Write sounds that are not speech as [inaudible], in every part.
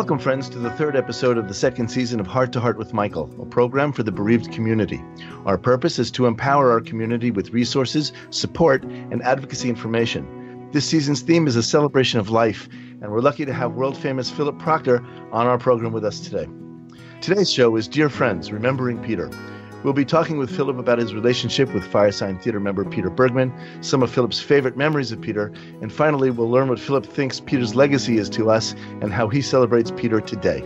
Welcome, friends, to the third episode of the second season of Heart to Heart with Michael, a program for the bereaved community. Our purpose is to empower our community with resources, support, and advocacy information. This season's theme is a celebration of life, and we're lucky to have world famous Philip Proctor on our program with us today. Today's show is Dear Friends, Remembering Peter. We'll be talking with Philip about his relationship with Firesign Theatre member Peter Bergman, some of Philip's favorite memories of Peter, and finally, we'll learn what Philip thinks Peter's legacy is to us and how he celebrates Peter today.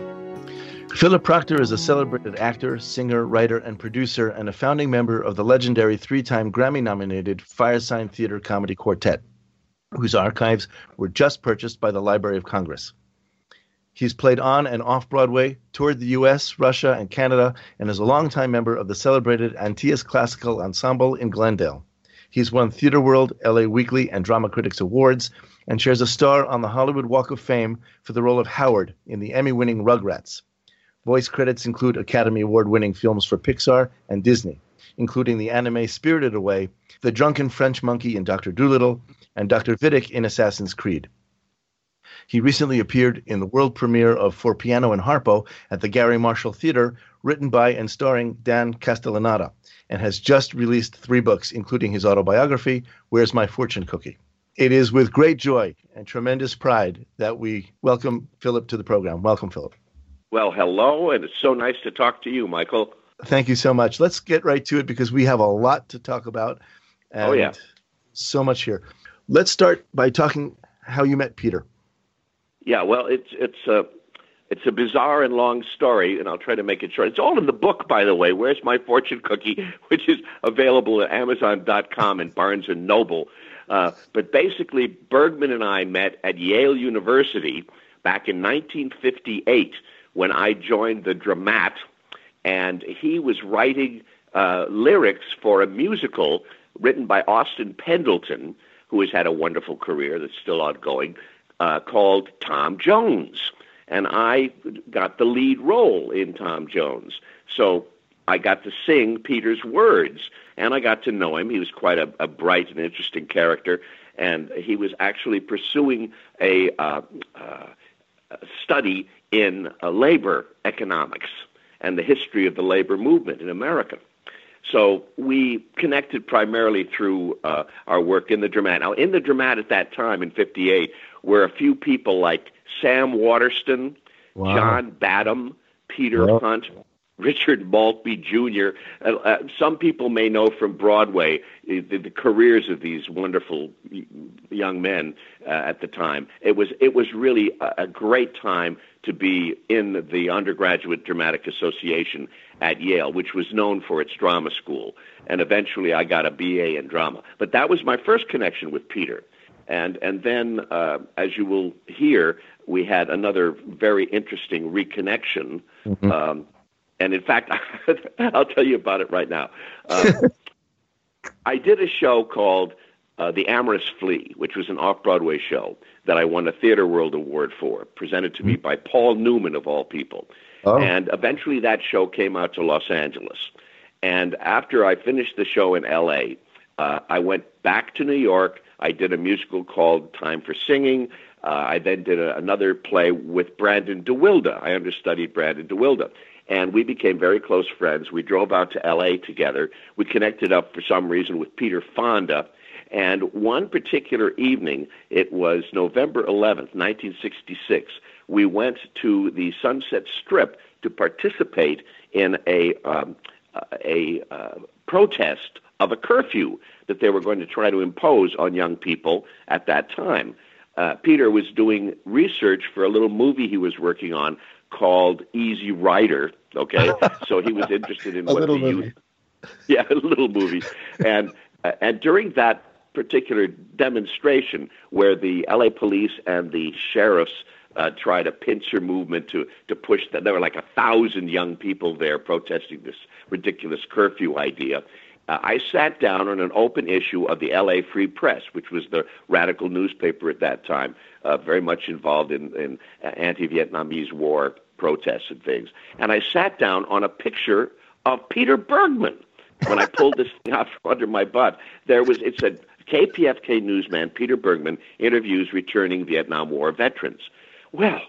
Philip Proctor is a celebrated actor, singer, writer, and producer, and a founding member of the legendary three time Grammy nominated Firesign Theatre Comedy Quartet, whose archives were just purchased by the Library of Congress. He's played on and off Broadway, toured the US, Russia, and Canada, and is a longtime member of the celebrated Antaeus Classical Ensemble in Glendale. He's won Theater World, LA Weekly, and Drama Critics Awards, and shares a star on the Hollywood Walk of Fame for the role of Howard in the Emmy winning Rugrats. Voice credits include Academy Award winning films for Pixar and Disney, including the anime Spirited Away, The Drunken French Monkey in Dr. Dolittle, and Dr. Vidic in Assassin's Creed. He recently appeared in the world premiere of For Piano and Harpo at the Garry Marshall Theater, written by and starring Dan Castellaneta, and has just released three books, including his autobiography, Where's My Fortune Cookie? It is with great joy and tremendous pride that we welcome Philip to the program. Welcome, Philip. Well, hello, and it's so nice to talk to you, Michael. Thank you so much. Let's get right to it because we have a lot to talk about. oh, yeah. So much here. Let's start by talking how you met Peter. Yeah, well, it's it's a it's a bizarre and long story, and I'll try to make it short. It's all in the book, by the way. Where's my fortune cookie, [laughs] which is available at Amazon.com and Barnes and Noble. Uh, but basically, Bergman and I met at Yale University back in 1958 when I joined the Dramat, and he was writing uh, lyrics for a musical written by Austin Pendleton, who has had a wonderful career that's still ongoing uh, called Tom Jones. And I got the lead role in Tom Jones. So I got to sing Peter's words, and I got to know him. He was quite a, a bright and interesting character, and he was actually pursuing a, uh, uh, study in uh, labor economics and the history of the labor movement in America. So we connected primarily through uh, our work in the Dramat. Now, in the Dramat at that time, in '58, were a few people like Sam Waterston, wow. John Badham, Peter yep. Hunt, Richard Maltby Jr. Uh, uh, some people may know from Broadway uh, the, the careers of these wonderful young men uh, at the time. It was it was really a, a great time to be in the undergraduate dramatic association at Yale, which was known for its drama school. And eventually, I got a BA in drama. But that was my first connection with Peter. And and then, uh, as you will hear, we had another very interesting reconnection. Mm-hmm. Um, and in fact, [laughs] I'll tell you about it right now. Uh, [laughs] I did a show called uh, The Amorous Flea, which was an off Broadway show that I won a Theater World Award for, presented to me mm-hmm. by Paul Newman, of all people. Oh. And eventually that show came out to Los Angeles. And after I finished the show in LA, uh, I went back to New York I did a musical called Time for Singing. Uh, I then did a, another play with Brandon DeWilde. I understudied Brandon DeWilde. And we became very close friends. We drove out to LA together. We connected up for some reason with Peter Fonda. And one particular evening, it was November 11th, 1966, we went to the Sunset Strip to participate in a, um, a uh, protest of a curfew that they were going to try to impose on young people at that time. Uh, Peter was doing research for a little movie he was working on called Easy Rider. Okay, [laughs] so he was interested in what the movie. youth. [laughs] Yeah, a little movie, and uh, and during that particular demonstration where the LA police and the sheriffs uh, tried a pincer movement to to push that there were like a thousand young people there protesting this ridiculous curfew idea uh, I sat down on an open issue of the LA Free Press, which was the radical newspaper at that time, uh, very much involved in, in anti Vietnamese War protests and things. And I sat down on a picture of Peter Bergman. When I pulled this thing out from under my butt, there was, it said, KPFK newsman Peter Bergman interviews returning Vietnam War veterans. Well,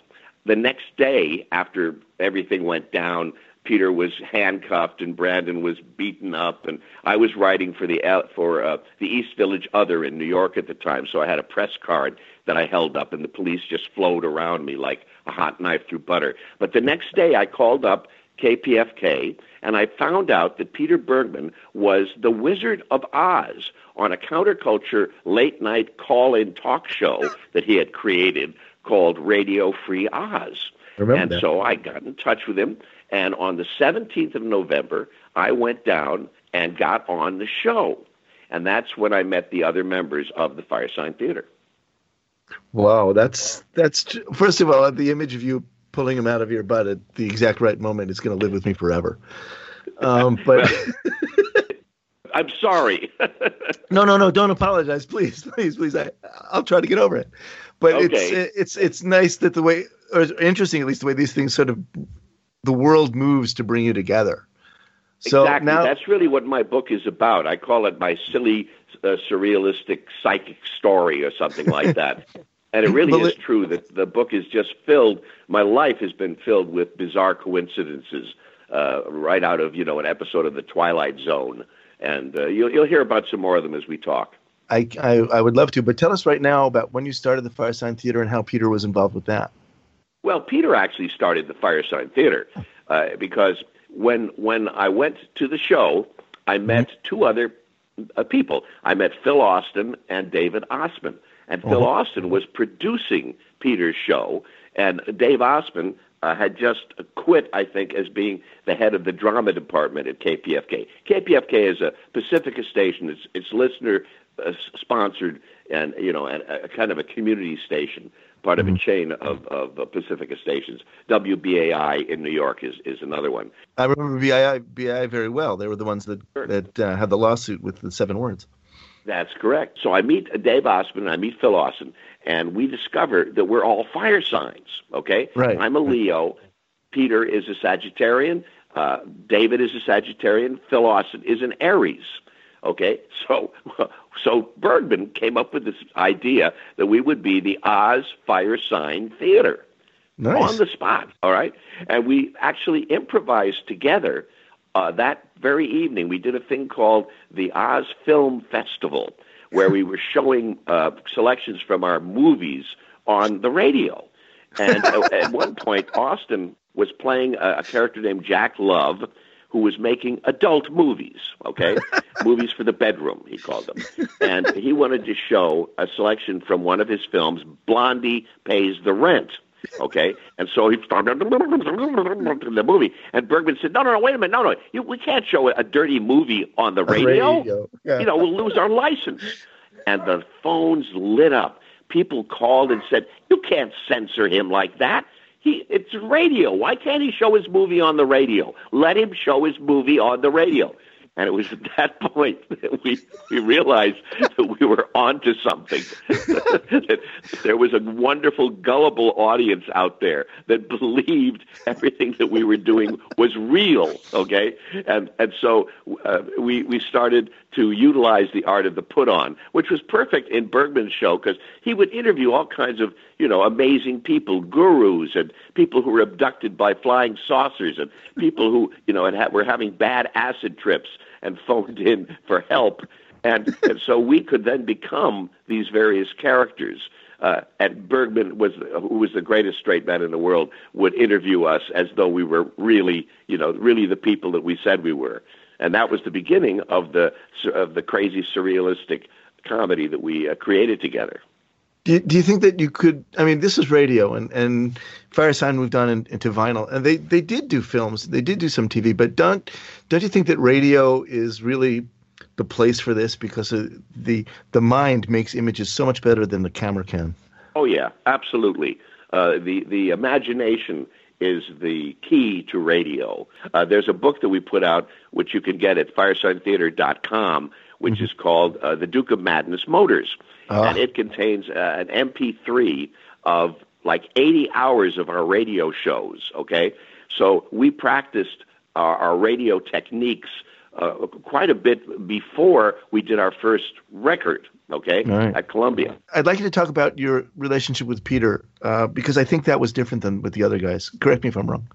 the next day after everything went down, Peter was handcuffed and Brandon was beaten up, and I was writing for the for uh, the East Village Other in New York at the time. So I had a press card that I held up, and the police just flowed around me like a hot knife through butter. But the next day, I called up KPFK, and I found out that Peter Bergman was the Wizard of Oz on a counterculture late night call in talk show that he had created called Radio Free Oz. and that. so I got in touch with him, and on the 17th of November, I went down and got on the show. And that's when I met the other members of the Firesign Theater. Wow, that's that's first of all the image of you pulling him out of your butt at the exact right moment is going to live with me forever. Um, [laughs] but [laughs] I'm sorry. [laughs] no, no, no, don't apologize, please, please, please. I, I'll try to get over it. But Okay. it's it's it's nice that the way, or interesting at least the way these things sort of, the world moves to bring you together. So exactly. now, That's really what my book is about. I call it my silly, uh, surrealistic psychic story or something like [laughs] that. and it really is it- true that the book is just filled. My life has been filled with bizarre coincidences, uh, right out of you know an episode of The Twilight Zone. And uh, you'll you'll hear about some more of them as we talk. I, I I would love to, but tell us right now about when you started the Firesign Theater and how Peter was involved with that. Well, Peter actually started the Firesign Theater uh, because when when I went to the show, I met two other uh, people. I met Phil Austin and David Osman, and Phil Uh-huh. Austin was producing Peter's show, and Dave Osman uh, had just quit, I think, as being the head of the drama department at KPFK. KPFK is a Pacifica station. It's it's listener uh, sponsored and you know and a, kind of a community station, part of a chain of of uh, Pacifica stations. WBAI in New York is is another one. I remember BI BI very well. They were the ones that Sure. that uh, had the lawsuit with the seven words. That's correct. So I meet Dave Osman, and I meet Phil Austin, and we discover that we're all fire signs. Okay, Right. I'm a Leo. Peter is a Sagittarian. Uh, David is a Sagittarian. Phil Austin is an Aries. Okay, so [laughs] so Bergman came up with this idea that we would be the Oz Fire Sign Theater Nice. on the spot. All right, and we actually improvised together uh, that very evening. We did a thing called the Oz Film Festival, where we were showing uh, selections from our movies on the radio. And uh, at one point, Austin was playing a, a character named Jack Love, who was making adult movies. Okay, [laughs] movies for the bedroom, he called them. And he wanted to show a selection from one of his films, Blondie Pays the Rent. Okay, and so he started the movie, and Bergman said, "No, no, no, wait a minute, no, no, you, we can't show a dirty movie on the radio. Yeah. You know, we'll lose our license." And the phones lit up. People called and said, "You can't censor him like that. He, it's radio. Why can't he show his movie on the radio? Let him show his movie on the radio." And it was at that [laughs] point that we, we realized that we were onto something. [laughs] that there was a wonderful, gullible audience out there that believed everything that we were doing was real. Okay, and and so uh, we we started to utilize the art of the put on, which was perfect in Bergman's show because he would interview all kinds of you know amazing people, gurus, and people who were abducted by flying saucers, and people who you know had, were having bad acid trips and phoned in for help. And, and so we could then become these various characters. Uh, and Bergman was, who was the greatest straight man in the world, would interview us as though we were really, you know, really the people that we said we were. And that was the beginning of the of the crazy surrealistic comedy that we uh, created together. Do you, do you think that you could? I mean, this is radio, and and Firesign moved on in, into vinyl, and they they did do films, they did do some TV, but don't don't you think that radio is really the place for this because the the mind makes images so much better than the camera can. Oh yeah, absolutely. Uh, the the imagination is the key to radio. Uh, there's a book that we put out, which you can get at firesigntheater.com, which mm-hmm. is called uh, The Duke of Madness Motors. And it contains uh, an MP3 of like 80 hours of our radio shows, okay? So we practiced our, our radio techniques uh, quite a bit before we did our first record, okay, right. at Columbia. I'd like you to talk about your relationship with Peter uh, because I think that was different than with the other guys. Correct me if I'm wrong.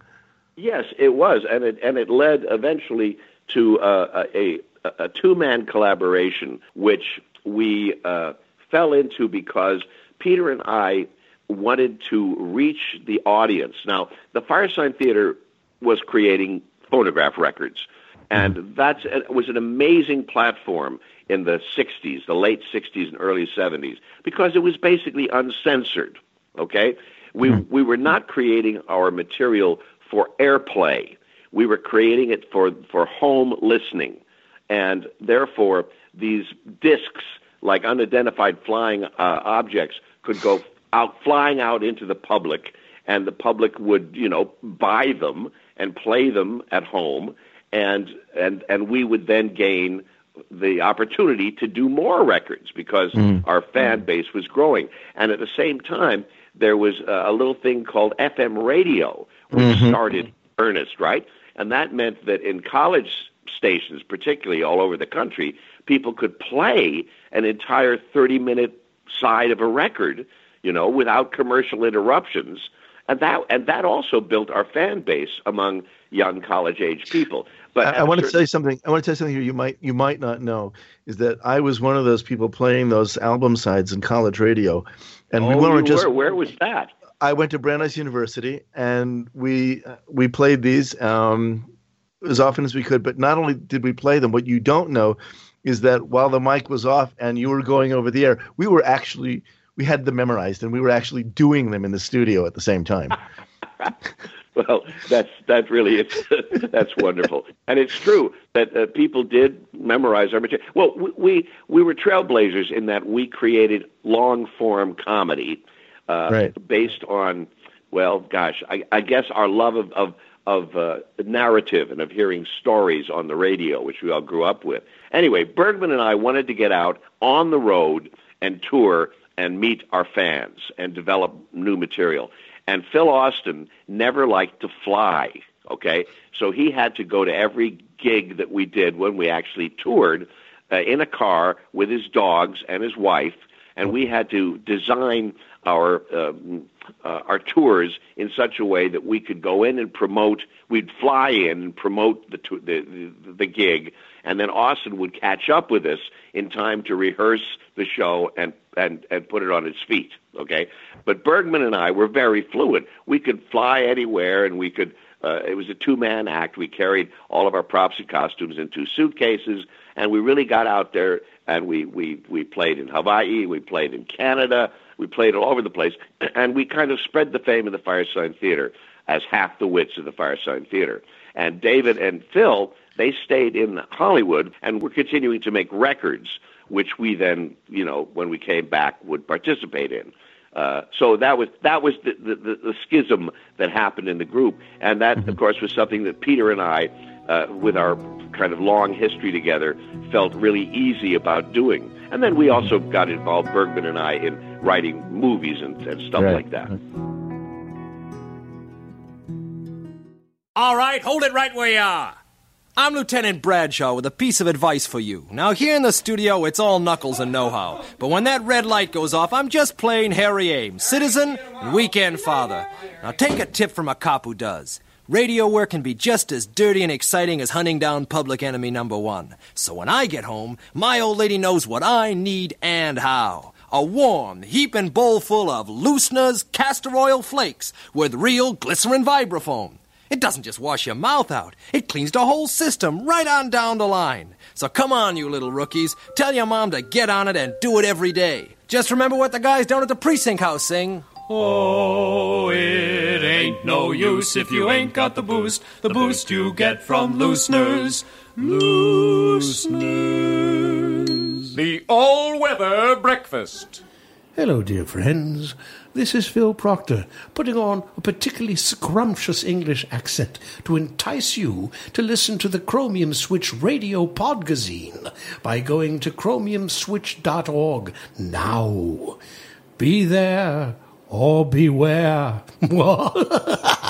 Yes, it was, and it and it led eventually to uh, a a two man collaboration, which we uh, fell into because Peter and I wanted to reach the audience. Now, the Firesign Theater was creating phonograph records, and that was an amazing platform in the 60s, the late 60s and early 70s, because it was basically uncensored. Okay? We, mm-hmm. we were not creating our material for airplay. We were creating it for, for home listening. And therefore, these discs, like unidentified flying uh, objects, could go out flying out into the public, and the public would, you know, buy them and play them at home, and and and we would then gain the opportunity to do more records because mm. our fan base was growing, and at the same time there was a little thing called FM radio, which mm-hmm. started earnest, right? And that meant that in college stations, particularly all over the country, people could play an entire 30 minute side of a record you know, without commercial interruptions. And that and that also built our fan base among young college age people. But I, I want to say something. I want to tell you something here. You might you might not know is that I was one of those people playing those album sides in college radio, and oh, we weren't just. Were. Where was that? I went to Brandeis University, and we we played these um, as often as we could. But not only did we play them, what you don't know is that while the mic was off and you were going over the air, we were actually we had them memorized and we were actually doing them in the studio at the same time. [laughs] well, that's that really it's [laughs] that's wonderful, and it's true that uh, people did memorize our material. Well, we, we we were trailblazers in that we created long form comedy uh, right. based on well, gosh, I, I guess our love of of of uh, narrative and of hearing stories on the radio, which we all grew up with. Anyway, Bergman and I wanted to get out on the road and tour and meet our fans and develop new material. And Phil Austin never liked to fly, okay? So he had to go to every gig that we did when we actually toured uh, in a car with his dogs and his wife, and we had to design our uh, uh, our tours in such a way that we could go in and promote. We'd fly in and promote the, the the the gig, and then Austin would catch up with us in time to rehearse the show and and and put it on its feet. Okay, but Bergman and I were very fluid. We could fly anywhere, and we could. Uh, it was a two-man act. We carried all of our props and costumes in two suitcases, and we really got out there. And we we we played in Hawaii. We played in Canada. We played all over the place, and we kind of spread the fame of the Firesign Theater as half the wits of the Firesign Theater. And David and Phil, they stayed in Hollywood and were continuing to make records which we then, you know, when we came back, would participate in. Uh, so that was that was the, the, the, schism that happened in the group, and that, of mm-hmm. course, was something that Peter and I, uh, with our kind of long history together, felt really easy about doing. And then we also got involved, Bergman and I, in writing movies and, and stuff right. like that. All right, hold it right where you are. I'm Lieutenant Bradshaw with a piece of advice for you. Now, here in the studio, it's all knuckles and know how. But when that red light goes off, I'm just plain Harry Ames, citizen and weekend father. Now, take a tip from a cop who does. Radio work can be just as dirty and exciting as hunting down public enemy number one. So when I get home, my old lady knows what I need and how. A warm, heaping bowl full of looseners castor oil flakes with real glycerin vibrafoam. It doesn't just wash your mouth out, it cleans the whole system right on down the line. So come on, you little rookies. Tell your mom to get on it and do it every day. Just remember what the guys down at the precinct house sing. Oh, it ain't no use if you ain't got the boost. The boost you get from Looseners. Looseners. The all weather breakfast. Hello, dear friends. This is Phil Proctor, putting on a particularly scrumptious English accent to entice you to listen to the Chromium Switch Radio Podgazine by going to chromiumswitch.org now. Be there or beware. [laughs] [laughs]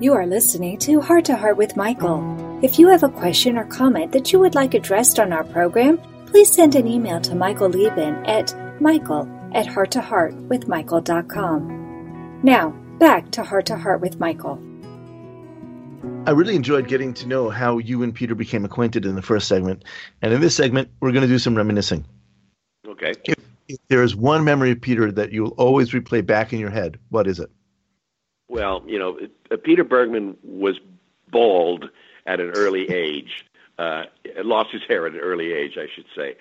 you are listening to Heart to Heart with Michael. If you have a question or comment that you would like addressed on our program, please send an email to Michael Lieben at michael at hearttoheartwithmichael.com. Now, back to Heart to Heart with Michael. I really enjoyed getting to know how you and Peter became acquainted in the first segment. And in this segment, we're going to do some reminiscing. Okay. If, if there is one memory of Peter that you'll always replay back in your head, what is it? Well, you know, uh, Peter Bergman was bald at an early [laughs] age. Uh, lost his hair at an early age, I should say,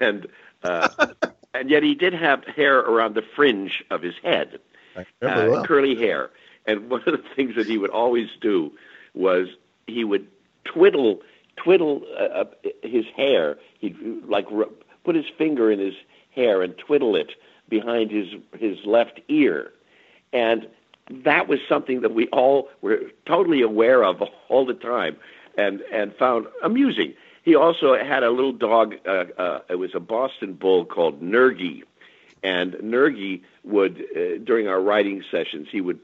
and uh, [laughs] and yet he did have hair around the fringe of his head, uh, well. curly hair. And one of the things that he would always do was he would twiddle twiddle uh, uh his hair. He'd like put his finger in his hair and twiddle it behind his his left ear, and that was something that we all were totally aware of all the time, and and found amusing. He also had a little dog. Uh, uh, it was a Boston Bull called Nergi. and Nergi would uh, during our writing sessions he would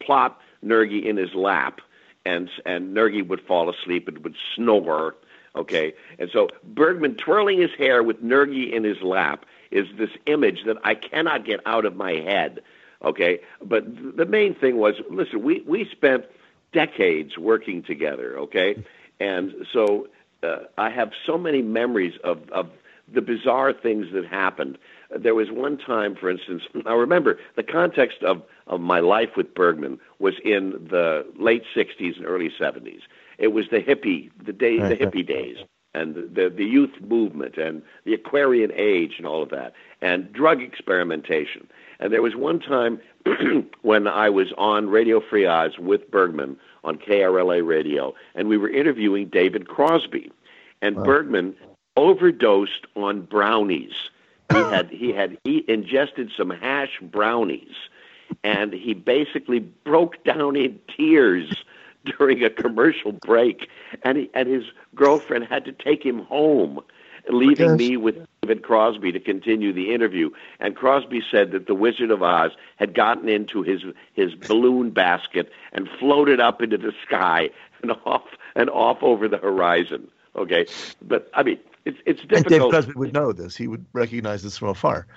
plop Nergi in his lap, and and Nergi would fall asleep and would snore. Okay, and so Bergman twirling his hair with Nergi in his lap is this image that I cannot get out of my head. Okay, but the main thing was listen, we we spent decades working together. Okay, and so uh, I have so many memories of of the bizarre things that happened. There was one time, for instance, [laughs] I remember the context of, of my life with Bergman was in the late 60s and early 70s. It was the hippie, the day, the hippie days, and the, the youth movement, and the Aquarian age, and all of that, and drug experimentation. And there was one time [clears throat] when I was on Radio Free Oz with Bergman on KRLA radio, and we were interviewing David Crosby, and wow. Bergman overdosed on brownies. He [laughs] had he had he ingested some hash brownies, and he basically broke down in tears [laughs] during a commercial break, and he, and his girlfriend had to take him home, leaving me with David Crosby to continue the interview. And Crosby said that the Wizard of Oz had gotten into his his balloon basket and floated up into the sky [laughs] and off and off over the horizon. Okay, but I mean, it's it's difficult. And Dave Crosby would know this; he would recognize this from afar. [laughs]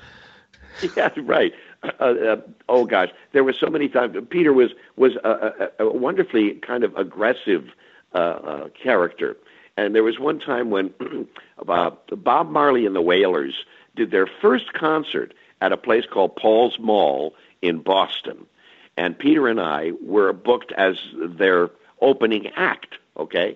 Yeah, right. Uh, uh, oh gosh, there were so many times. Peter was was a, a, a wonderfully kind of aggressive uh, uh, character, and there was one time when [clears throat] uh, Bob Marley and the Wailers did their first concert at a place called Paul's Mall in Boston, and Peter and I were booked as their opening act. Okay,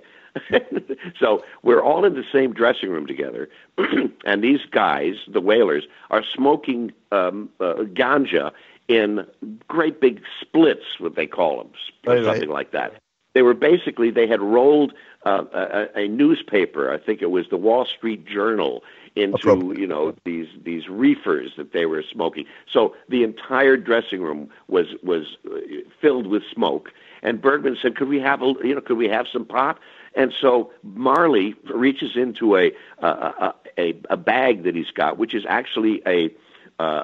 [laughs] so we're all in the same dressing room together, [clears throat] and these guys, the Wailers, are smoking um, uh, ganja in great big splits, what they call them, right, something right. like that. They were basically they had rolled uh, a, a newspaper, I think it was the Wall Street Journal, into you know these these reefers that they were smoking. So the entire dressing room was was uh, filled with smoke. And Bergman said, "Could we have a you know could we have some pot?" And so Marley reaches into a a, a, a bag that he's got, which is actually a uh,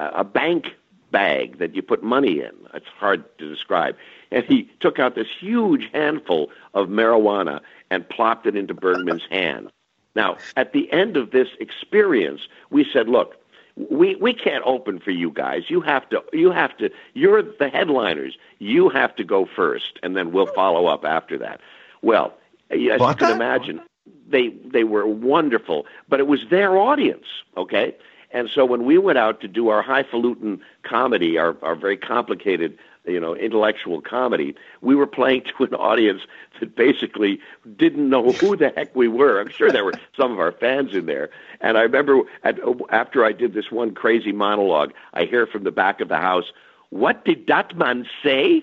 a bank bag that you put money in. It's hard to describe. And he took out this huge handful of marijuana and plopped it into Bergman's hand. Now, at the end of this experience, we said, look, we we can't open for you guys. You have to you have to you're the headliners. You have to go first and then we'll follow up after that. Well, as you can imagine, they they were wonderful, but it was their audience, okay? And so when we went out to do our highfalutin comedy, our, our very complicated, you know, intellectual comedy, we were playing to an audience that basically didn't know who the heck we were. I'm sure there were [laughs] some of our fans in there. And I remember at, after I did this one crazy monologue, I hear from the back of the house, "What did that man say?"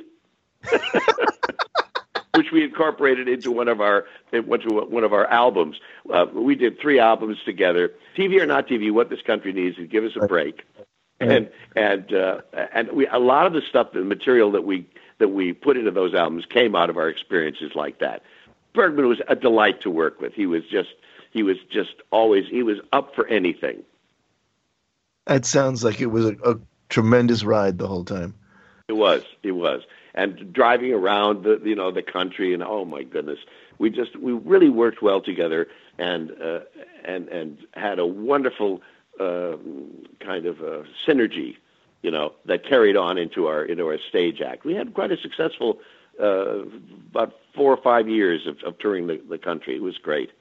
[laughs] which we incorporated into one of our into one of our albums. Uh, we did three albums together. TV or not TV, what this country needs is give us a break. And and uh, and we a lot of the stuff, the material that we that we put into those albums came out of our experiences like that. Bergman was a delight to work with. He was just he was just always he was up for anything. That sounds like it was a, a tremendous ride the whole time. It was. It was and driving around the you know the country and oh my goodness we just we really worked well together and uh, and and had a wonderful uh, kind of uh, synergy, you know, that carried on into our into our stage act. We had quite a successful uh, about four or five years of, of touring the, the country. It was great.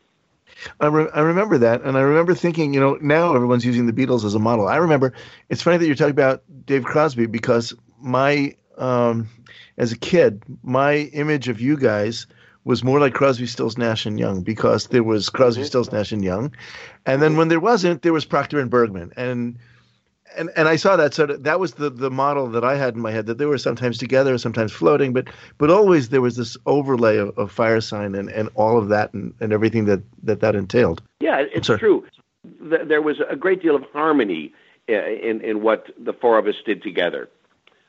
I, re- I remember that, and I remember thinking, you know, now everyone's using the Beatles as a model. I remember it's funny that you're talking about Dave Crosby because my um, as a kid, my image of you guys was more like Crosby, Stills, Nash and Young because there was Crosby, mm-hmm. Stills, Nash and Young, and then when there wasn't, there was Proctor and Bergman, and and and I saw that. So that was the the model that I had in my head that they were sometimes together, sometimes floating, but but always there was this overlay of, of Firesign and, and all of that and, and everything that, that that entailed. Yeah, it's true. There was a great deal of harmony uh, in in what the four of us did together.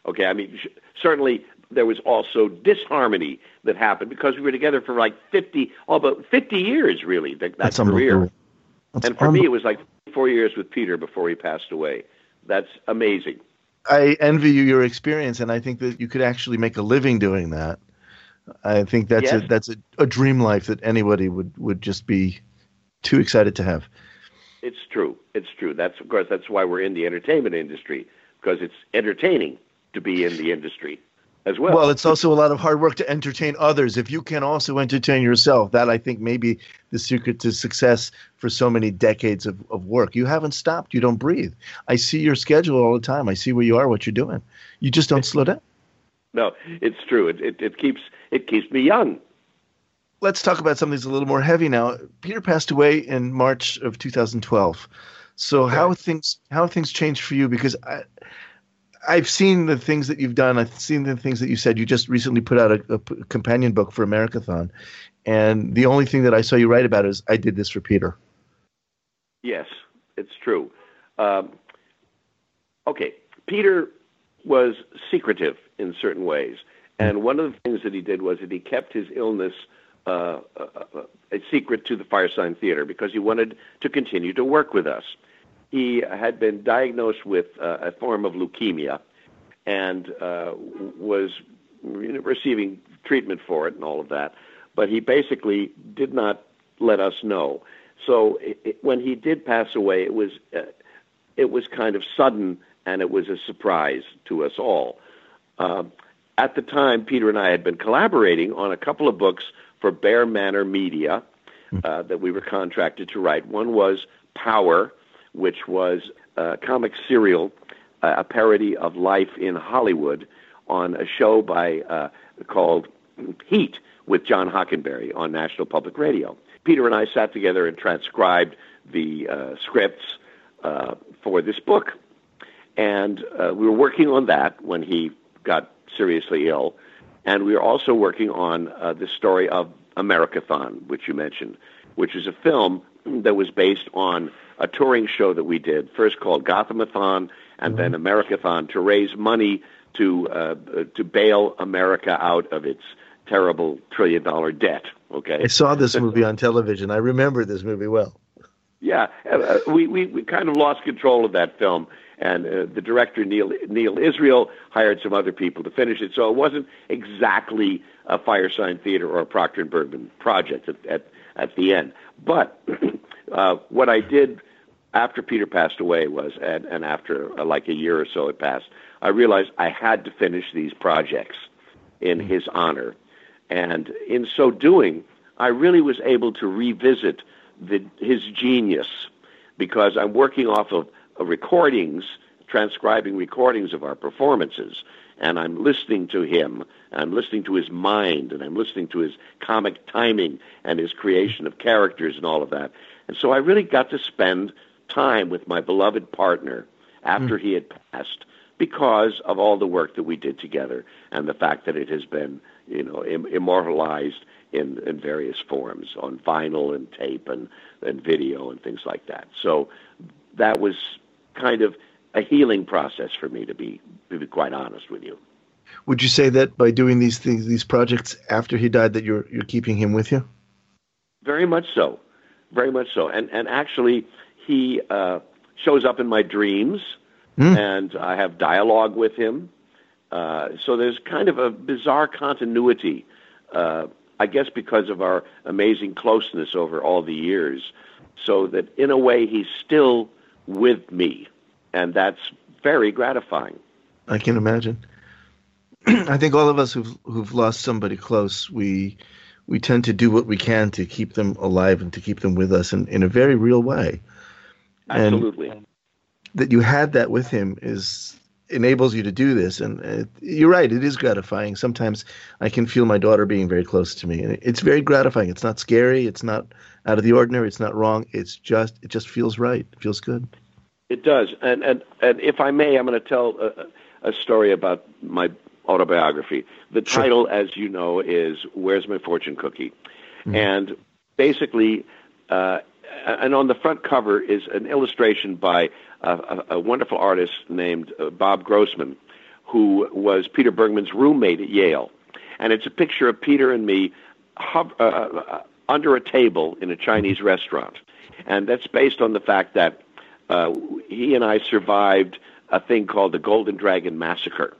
Okay, I mean certainly there was also disharmony that happened because we were together for like 50, all but 50 years, really, that, that That's career. That's and for me, it was like four years with Peter before he passed away. That's amazing. I envy you your experience, and I think that you could actually make a living doing that. I think that's yes. a that's a, a dream life that anybody would would just be too excited to have. It's true. It's true. That's of course that's why we're in the entertainment industry because it's entertaining to be in the industry as well. Well, it's also a lot of hard work to entertain others. If you can also entertain yourself, that I think may be the secret to success for so many decades of, of work. You haven't stopped. You don't breathe. I see your schedule all the time. I see where you are, what you're doing. You just don't slow down. No, it's true. It, it, it keeps it keeps me young. Let's talk about something that's a little more heavy now. Peter passed away in March of 2012. So how things how things changed for you? Because I, I've seen the things that you've done. I've seen the things that you said. You just recently put out a, a companion book for Americathon, and the only thing that I saw you write about is I did this for Peter. Yes, it's true. Um, okay, Peter was secretive in certain ways, and one of the things that he did was that he kept his illness uh, a, uh, uh, a secret to the Firesign Theater because he wanted to continue to work with us he had been diagnosed with uh, a form of leukemia and uh, was receiving treatment for it and all of that. But he basically did not let us know. So it, it, when he did pass away, it was uh, it was kind of sudden and it was a surprise to us all. Uh, at the time, Peter and I had been collaborating on a couple of books for Bear Manor Media uh, that we were contracted to write. One was Power, which was a comic serial, a parody of life in Hollywood, on a show by uh, called Heat with John Hockenberry on National Public Radio. Peter and I sat together and transcribed the uh, scripts uh, for this book, and uh, we were working on that when he got seriously ill, and we were also working on uh, the story of Americathon, which you mentioned, which is a film that was based on a touring show that we did, first called Gothamathon and mm-hmm. then Americathon, to raise money to uh, to bail America out of its terrible trillion dollar debt. Okay, I saw this [laughs] movie on television. I remember this movie well. Yeah, uh, we, we we kind of lost control of that film, and uh, the director Neal Neal Israel hired some other people to finish it. So it wasn't exactly a Firesign Theater or a Proctor and Bergman project at at, at the end. But [clears throat] uh, what I did after Peter passed away was, and, and after uh, like a year or so had passed, I realized I had to finish these projects in mm-hmm. his honor. And in so doing, I really was able to revisit the, his genius because I'm working off of uh, recordings, transcribing recordings of our performances, and I'm listening to him, I'm listening to his mind, and I'm listening to his comic timing and his creation of characters and all of that. And so I really got to spend time with my beloved partner after mm. he had passed because of all the work that we did together and the fact that it has been, you know, Im- immortalized in, in various forms on vinyl and tape and, and video and things like that. So that was kind of a healing process for me to be to be quite honest with you. Would you say that by doing these things, these projects after he died, that you're you're keeping him with you? Very much so, very much so. And and actually, he uh, shows up in my dreams, mm. and I have dialogue with him. Uh, so there's kind of a bizarre continuity. Uh, I guess because of our amazing closeness over all the years, so that in a way he's still with me, and that's very gratifying. I can imagine. [clears throat] I think all of us who've who've lost somebody close, we we tend to do what we can to keep them alive and to keep them with us in, in a very real way. Absolutely. That you had that with him is enables you to do this. And it, you're right, it is gratifying. Sometimes I can feel my daughter being very close to me, and it's very gratifying. It's not scary. It's not out of the ordinary. It's not wrong. It's just it just feels right. It feels good. It does. And and and if I may, I'm going to tell a, a story about my autobiography. The Sure. title, as you know, is "Where's My Fortune Cookie," and basically. Uh, and on the front cover is an illustration by a, a, a wonderful artist named uh, Bob Grossman, who was Peter Bergman's roommate at Yale. And it's a picture of Peter and me hov- uh, uh, under a table in a Chinese restaurant. And that's based on the fact that uh, he and I survived a thing called the Golden Dragon Massacre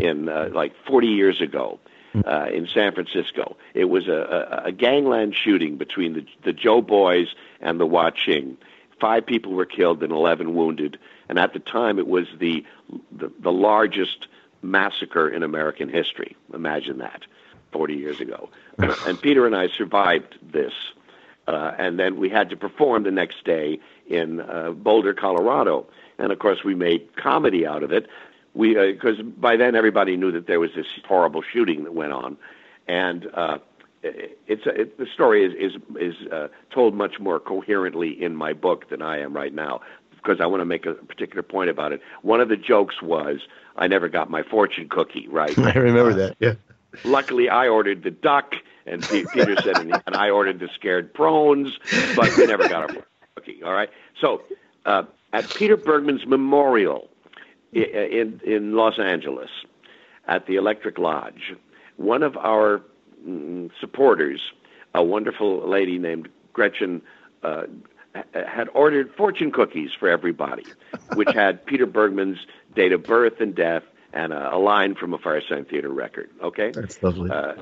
in uh, like 40 years ago uh, in San Francisco. It was a, a, a gangland shooting between the, the Joe Boys and the Wah Ching. Five people were killed and 11 wounded. And at the time, it was the, the, the largest massacre in American history. Imagine that, 40 years ago. [sighs] and Peter and I survived this. Uh, and then we had to perform the next day in uh, Boulder, Colorado. And of course, we made comedy out of it. We because by then everybody knew that there was this horrible shooting that went on, and uh, it's it, the story is is is uh, told much more coherently in my book than I am right now because I want to make a particular point about it. One of the jokes was I never got my fortune cookie right. [laughs] I remember that. Yeah. Luckily, I ordered the duck, and Peter said, and, and I ordered the scared prawns, but we never got our fortune cookie. All right. So uh, at Peter Bergman's memorial in in Los Angeles, at the Electric Lodge, one of our supporters, a wonderful lady named Gretchen. Uh, had ordered fortune cookies for everybody, which [laughs] had Peter Bergman's date of birth and death and a, a line from a Firesign Theater record. Okay, That's lovely. uh,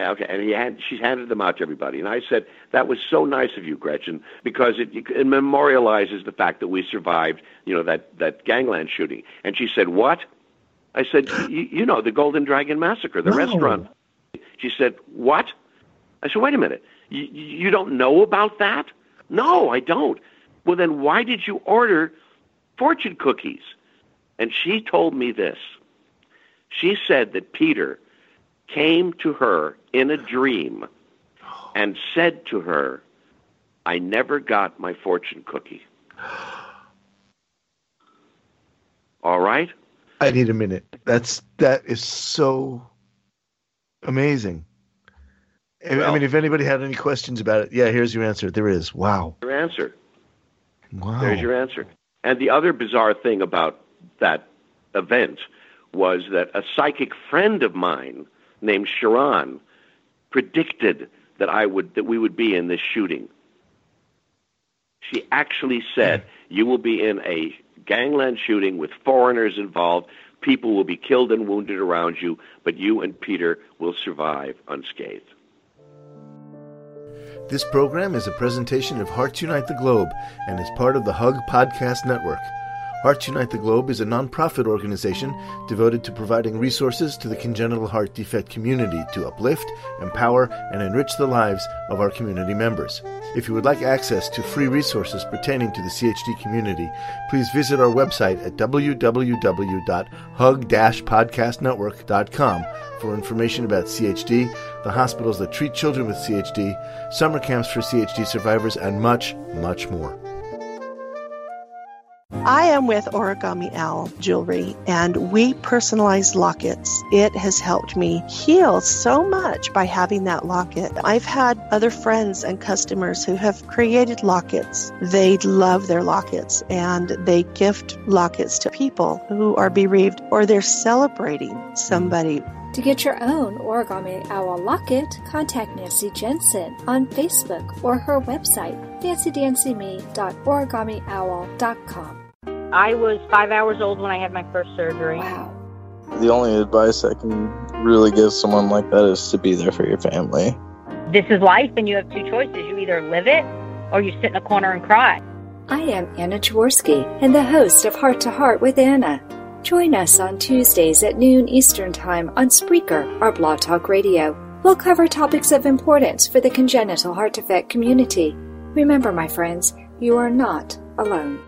okay, and he had she handed them out to everybody, and I said that was so nice of you, Gretchen, because it, it memorializes the fact that we survived, you know, that that gangland shooting. And she said, "What?" I said, "You you know, the Golden Dragon Massacre, the No. restaurant." She said, "What?" I said, "Wait a minute, you, you don't know about that?" No, I don't. Well, then why did you order fortune cookies? And she told me this. She said that Peter came to her in a dream and said to her, I never got my fortune cookie. All right? I need a minute. That's that is so amazing. I- I mean, if anybody had any questions about it, yeah, here's your answer. There is. Wow. Your answer. Wow. There's your answer. And the other bizarre thing about that event was that a psychic friend of mine named Sharon predicted that I would that we would be in this shooting. She actually said, hmm. "You will be in a gangland shooting with foreigners involved. People will be killed and wounded around you, but you and Peter will survive unscathed." This program is a presentation of Hearts Unite the Globe and is part of the Hug Podcast Network. Hearts Unite the Globe is a nonprofit organization devoted to providing resources to the congenital heart defect community to uplift, empower, and enrich the lives of our community members. If you would like access to free resources pertaining to the CHD community, please visit our website at www.hug-podcastnetwork.com for information about CHD, the hospitals that treat children with CHD, summer camps for CHD survivors, and much, much more. I am with Origami Owl Jewelry and we personalize lockets. It has helped me heal so much by having that locket. I've had other friends and customers who have created lockets. They love their lockets and they gift lockets to people who are bereaved or they're celebrating somebody. To get your own Origami Owl locket, contact Nancy Jensen on Facebook or her website, nancydanceme.origamiOwl.com. I was five hours old when I had my first surgery. Wow. The only advice I can really give someone like that is to be there for your family. this is life and you have two choices. You either live it or you sit in a corner and cry. I am Anna Jaworski and the host of Heart to Heart with Anna. Join us on Tuesdays at noon Eastern Time on Spreaker or Blog Talk Radio. We'll cover topics of importance for the congenital heart defect community. Remember, my friends, you are not alone.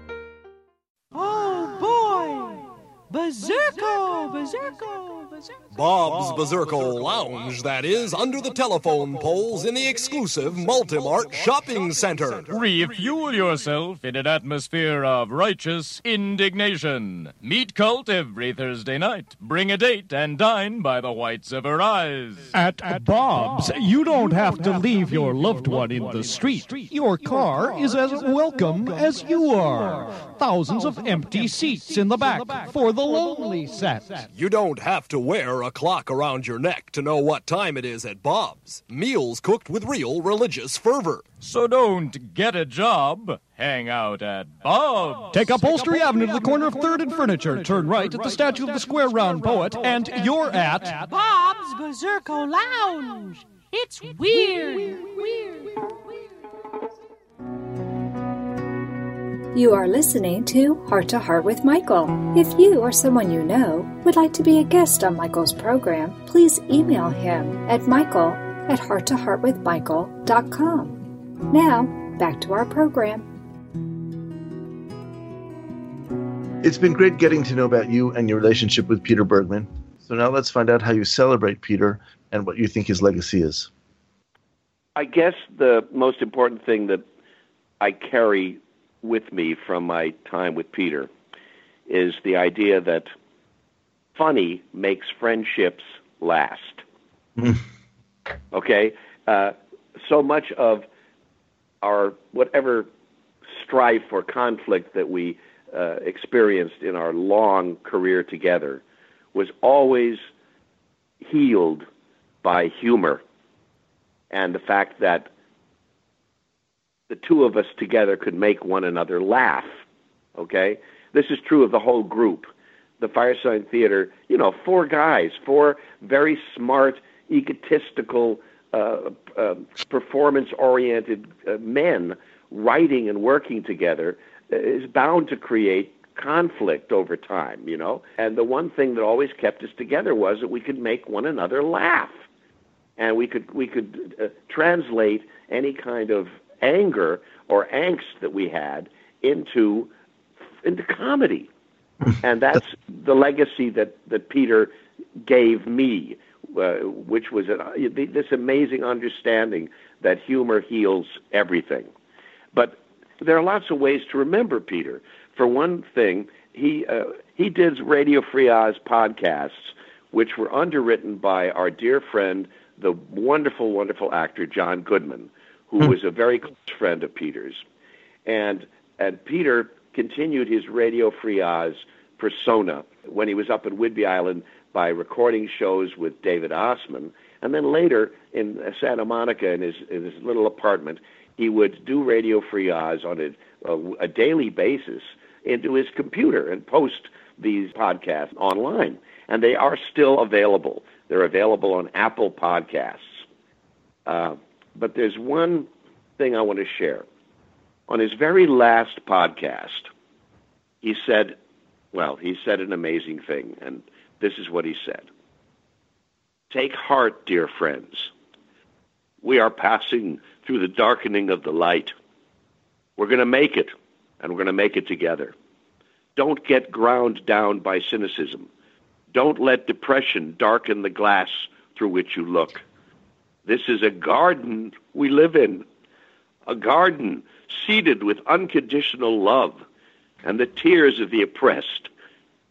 Boy! Berserko! Berserko! Bob's Berserko Lounge, that is, under the telephone poles in the exclusive Multimart Shopping Center. Refuel yourself in an atmosphere of righteous indignation. Meet Cult every Thursday night. Bring a date and dine by the whites of her eyes. At, At Bob's, you don't have to leave your loved one in the street. Your car is as welcome as you are. Thousands of empty seats in the back for the lonely set. You don't have to wear a clock around your neck to know what time it is at Bob's. Meals cooked with real religious fervor. So don't get a job. Hang out at Bob's. Take Upholstery Avenue to the corner of 3rd and Furniture. Turn right at the statue of the Square Round Poet, and you're at Bob's Berserko Lounge. It's weird. weird. You are listening to Heart to Heart with Michael. If you or someone you know would like to be a guest on Michael's program, please email him at michael at hearttoheartwithmichael.com. Now, back to our program. It's been great getting to know about you and your relationship with Peter Bergman. So now let's find out how you celebrate Peter and what you think his legacy is. I guess the most important thing that I carry with me from my time with Peter is the idea that funny makes friendships last. okay? Uh, so much of our whatever strife or conflict that we uh, experienced in our long career together was always healed by humor and the fact that the two of us together could make one another laugh. Okay? This is true of the whole group. The Firesign Theater, you know, four guys, four very smart, egotistical, uh, uh, performance oriented uh, men writing and working together uh, is bound to create conflict over time, you know? And the one thing that always kept us together was that we could make one another laugh. And we could we could uh, translate any kind of anger or angst that we had into into comedy. [laughs] and that's the legacy that, that Peter gave me, uh, which was this amazing understanding that humor heals everything. But there are lots of ways to remember Peter. For one thing, he uh, he did Radio Free Oz podcasts, which were underwritten by our dear friend, the wonderful, wonderful actor John Goodman who hmm. was a very close friend of Peter's. And, and Peter continued his Radio Free Oz persona when he was up in Whidbey Island by recording shows with David Ossman. And then later in Santa Monica in his, in his little apartment, he would do Radio Free Oz on a, a, a daily basis into his computer and post these podcasts online. And they are still available. They're available on Apple Podcasts. Uh, but there's one thing I want to share. On his very last podcast, he said, well, he said an amazing thing, and this is what he said Take heart, dear friends. We are passing through the darkening of the light. We're going to make it, and we're going to make it together. Don't get ground down by cynicism. Don't let depression darken the glass through which you look. This is a garden we live in, a garden seeded with unconditional love and the tears of the oppressed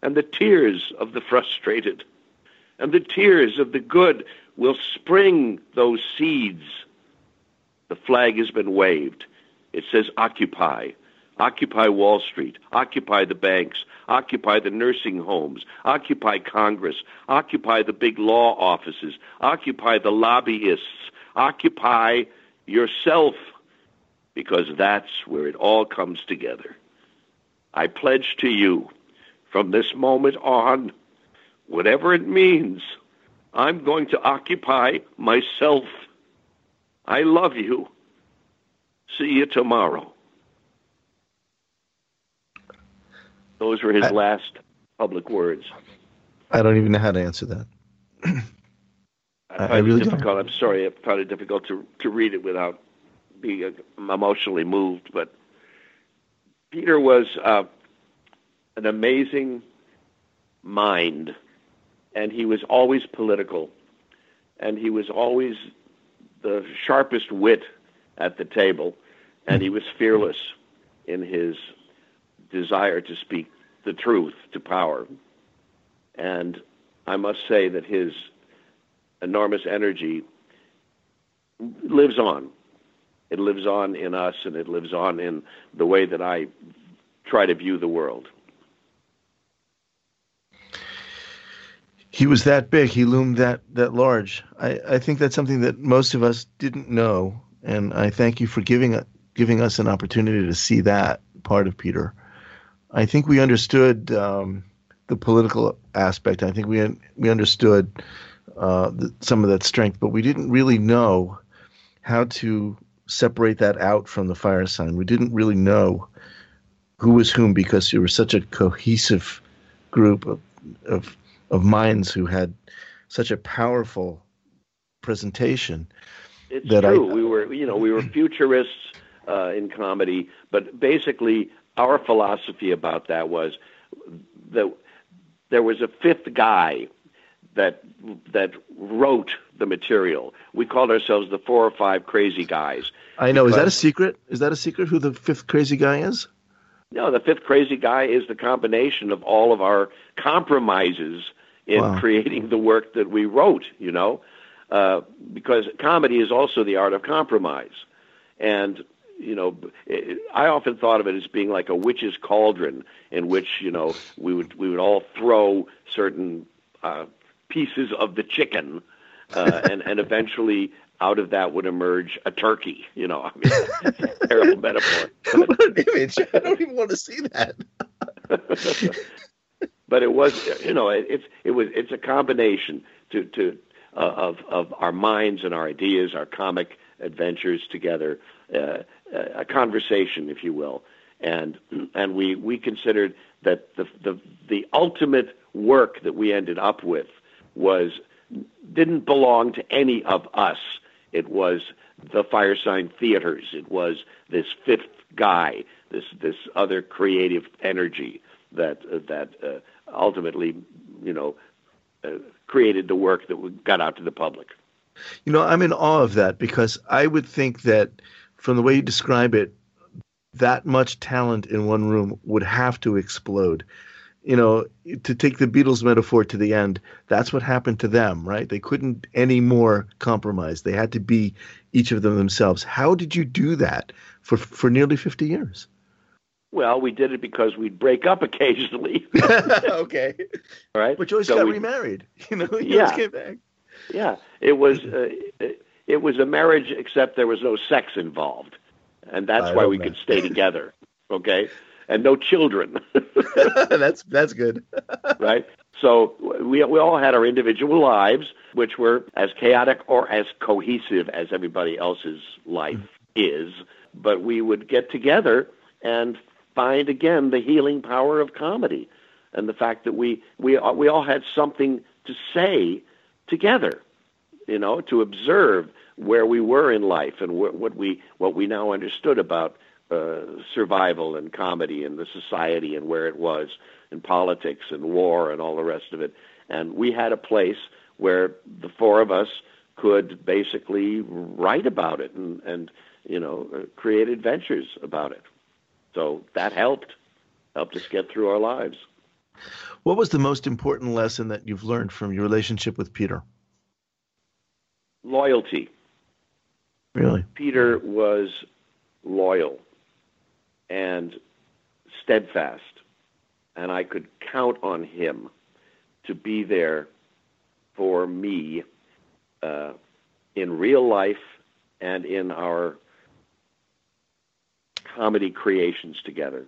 and the tears of the frustrated and the tears of the good will spring those seeds. The flag has been waved. It says occupy. Occupy Wall Street. Occupy the banks. Occupy the nursing homes. Occupy Congress. Occupy the big law offices. Occupy the lobbyists. Occupy yourself because that's where it all comes together. I pledge to you from this moment on, whatever it means, I'm going to occupy myself. I love you. See you tomorrow. Those were his I- last public words. I don't even know how to answer that. [clears throat] I, I really don't. difficult. I'm sorry. I found it difficult to to read it without being uh, emotionally moved. But Peter was uh, an amazing mind, and he was always political, and he was always the sharpest wit at the table, and he was fearless in his desire to speak the truth to power. And I must say that his enormous energy lives on. It lives on in us, and it lives on in the way that I try to view the world. He was that big. He loomed that that large. I, I think that's something that most of us didn't know, and I thank you for giving giving us an opportunity to see that part of Peter. I think we understood um, the political aspect. I think we we understood uh, the, some of that strength, but we didn't really know how to separate that out from the Firesign. We didn't really know who was whom because you were such a cohesive group of, of of minds who had such a powerful presentation. It's that I- we were, you know, we were futurists uh, in comedy, but basically our philosophy about that was that there was a fifth guy that that wrote the material. We called ourselves the four or five crazy guys. I know. Is that a secret? Is that a secret? Who the fifth crazy guy is? No, the fifth crazy guy is the combination of all of our compromises in Wow. creating the work that we wrote, you know, uh, because comedy is also the art of compromise. And, you know, I often thought of it as being like a witch's cauldron in which, you know, we would, we would all throw certain uh, pieces of the chicken uh, and, and eventually out of that would emerge a turkey, you know, [laughs] I mean, terrible metaphor. what an image! I don't even want to see that. [laughs] but it was you know it, it's it was it's a combination to to uh, of of our minds and our ideas, our comic adventures together, a conversation, if you will, and and we we considered that the the the ultimate work that we ended up with was didn't belong to any of us. It was the Firesign Theaters. It was this fifth guy, this this other creative energy that uh, that uh, ultimately, you know, uh, created the work that got out to the public. You know, I'm in awe of that because I would think that from the way you describe it, that much talent in one room would have to explode. You know, to take the Beatles metaphor to the end, that's what happened to them, right? They couldn't any more compromise. They had to be each of them themselves. How did you do that for for nearly 50 years? Well, we did it because we'd break up [laughs] occasionally. [laughs] okay. All right. But you always So got we- remarried. [laughs] You know, you Yeah. always came back. Yeah, it was uh, it, it was a marriage, except there was no sex involved, and that's I why we that. could stay together. [laughs] Okay, and no children. [laughs] [laughs] that's that's good. right? So we we all had our individual lives, which were as chaotic or as cohesive as everybody else's life is. But we would get together and find again the healing power of comedy, and the fact that we we we all had something to say together, you know, to observe where we were in life and wh- what we what we now understood about uh, survival and comedy and the society and where it was and politics and war and all the rest of it. And we had a place where the four of us could basically write about it and, and you know, uh, create adventures about it. So that helped, helped us get through our lives. What was the most important lesson that you've learned from your relationship with Peter? Loyalty. Really? Peter was loyal and steadfast, and I could count on him to be there for me uh, in real life and in our comedy creations together.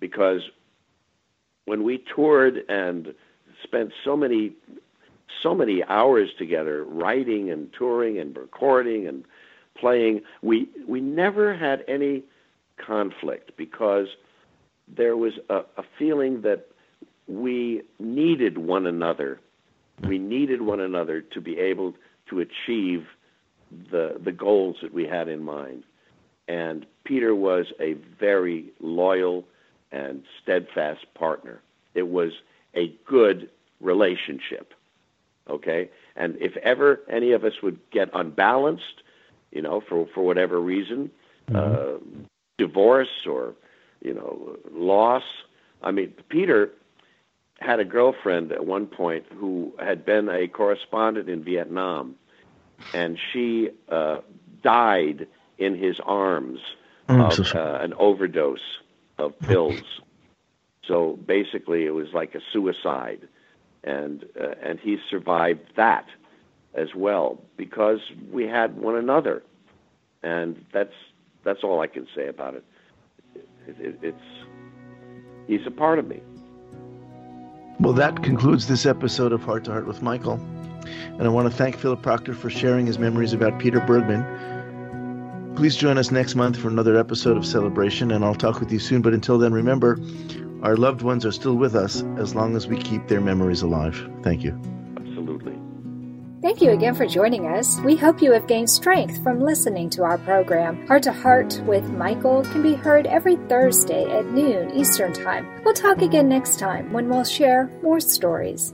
Because when we toured and spent so many so many hours together writing and touring and recording and playing. We we never had any conflict because there was a, a feeling that we needed one another. We needed one another to be able to achieve the the goals that we had in mind. And Peter was a very loyal and steadfast partner. It was a good relationship. Okay? And if ever any of us would get unbalanced, you know, for for whatever reason, mm-hmm. uh, divorce or you know, loss. I mean, Peter had a girlfriend at one point who had been a correspondent in Vietnam, and she uh, died in his arms of uh, an overdose of pills. so basically, it was like a suicide, and uh, and he survived that as well because we had one another, and that's that's all I can say about it. it, it it's he's a part of me. Well, that concludes this episode of Heart to Heart with Michael. And I want to thank Philip Proctor for sharing his memories about Peter Bergman. Please join us next month for another episode of Celebration, and I'll talk with you soon. But until then, remember, our loved ones are still with us as long as we keep their memories alive. Thank you. Absolutely. Thank you again for joining us. We hope you have gained strength from listening to our program. Heart to Heart with Michael can be heard every Thursday at noon Eastern Time. We'll talk again next time when we'll share more stories.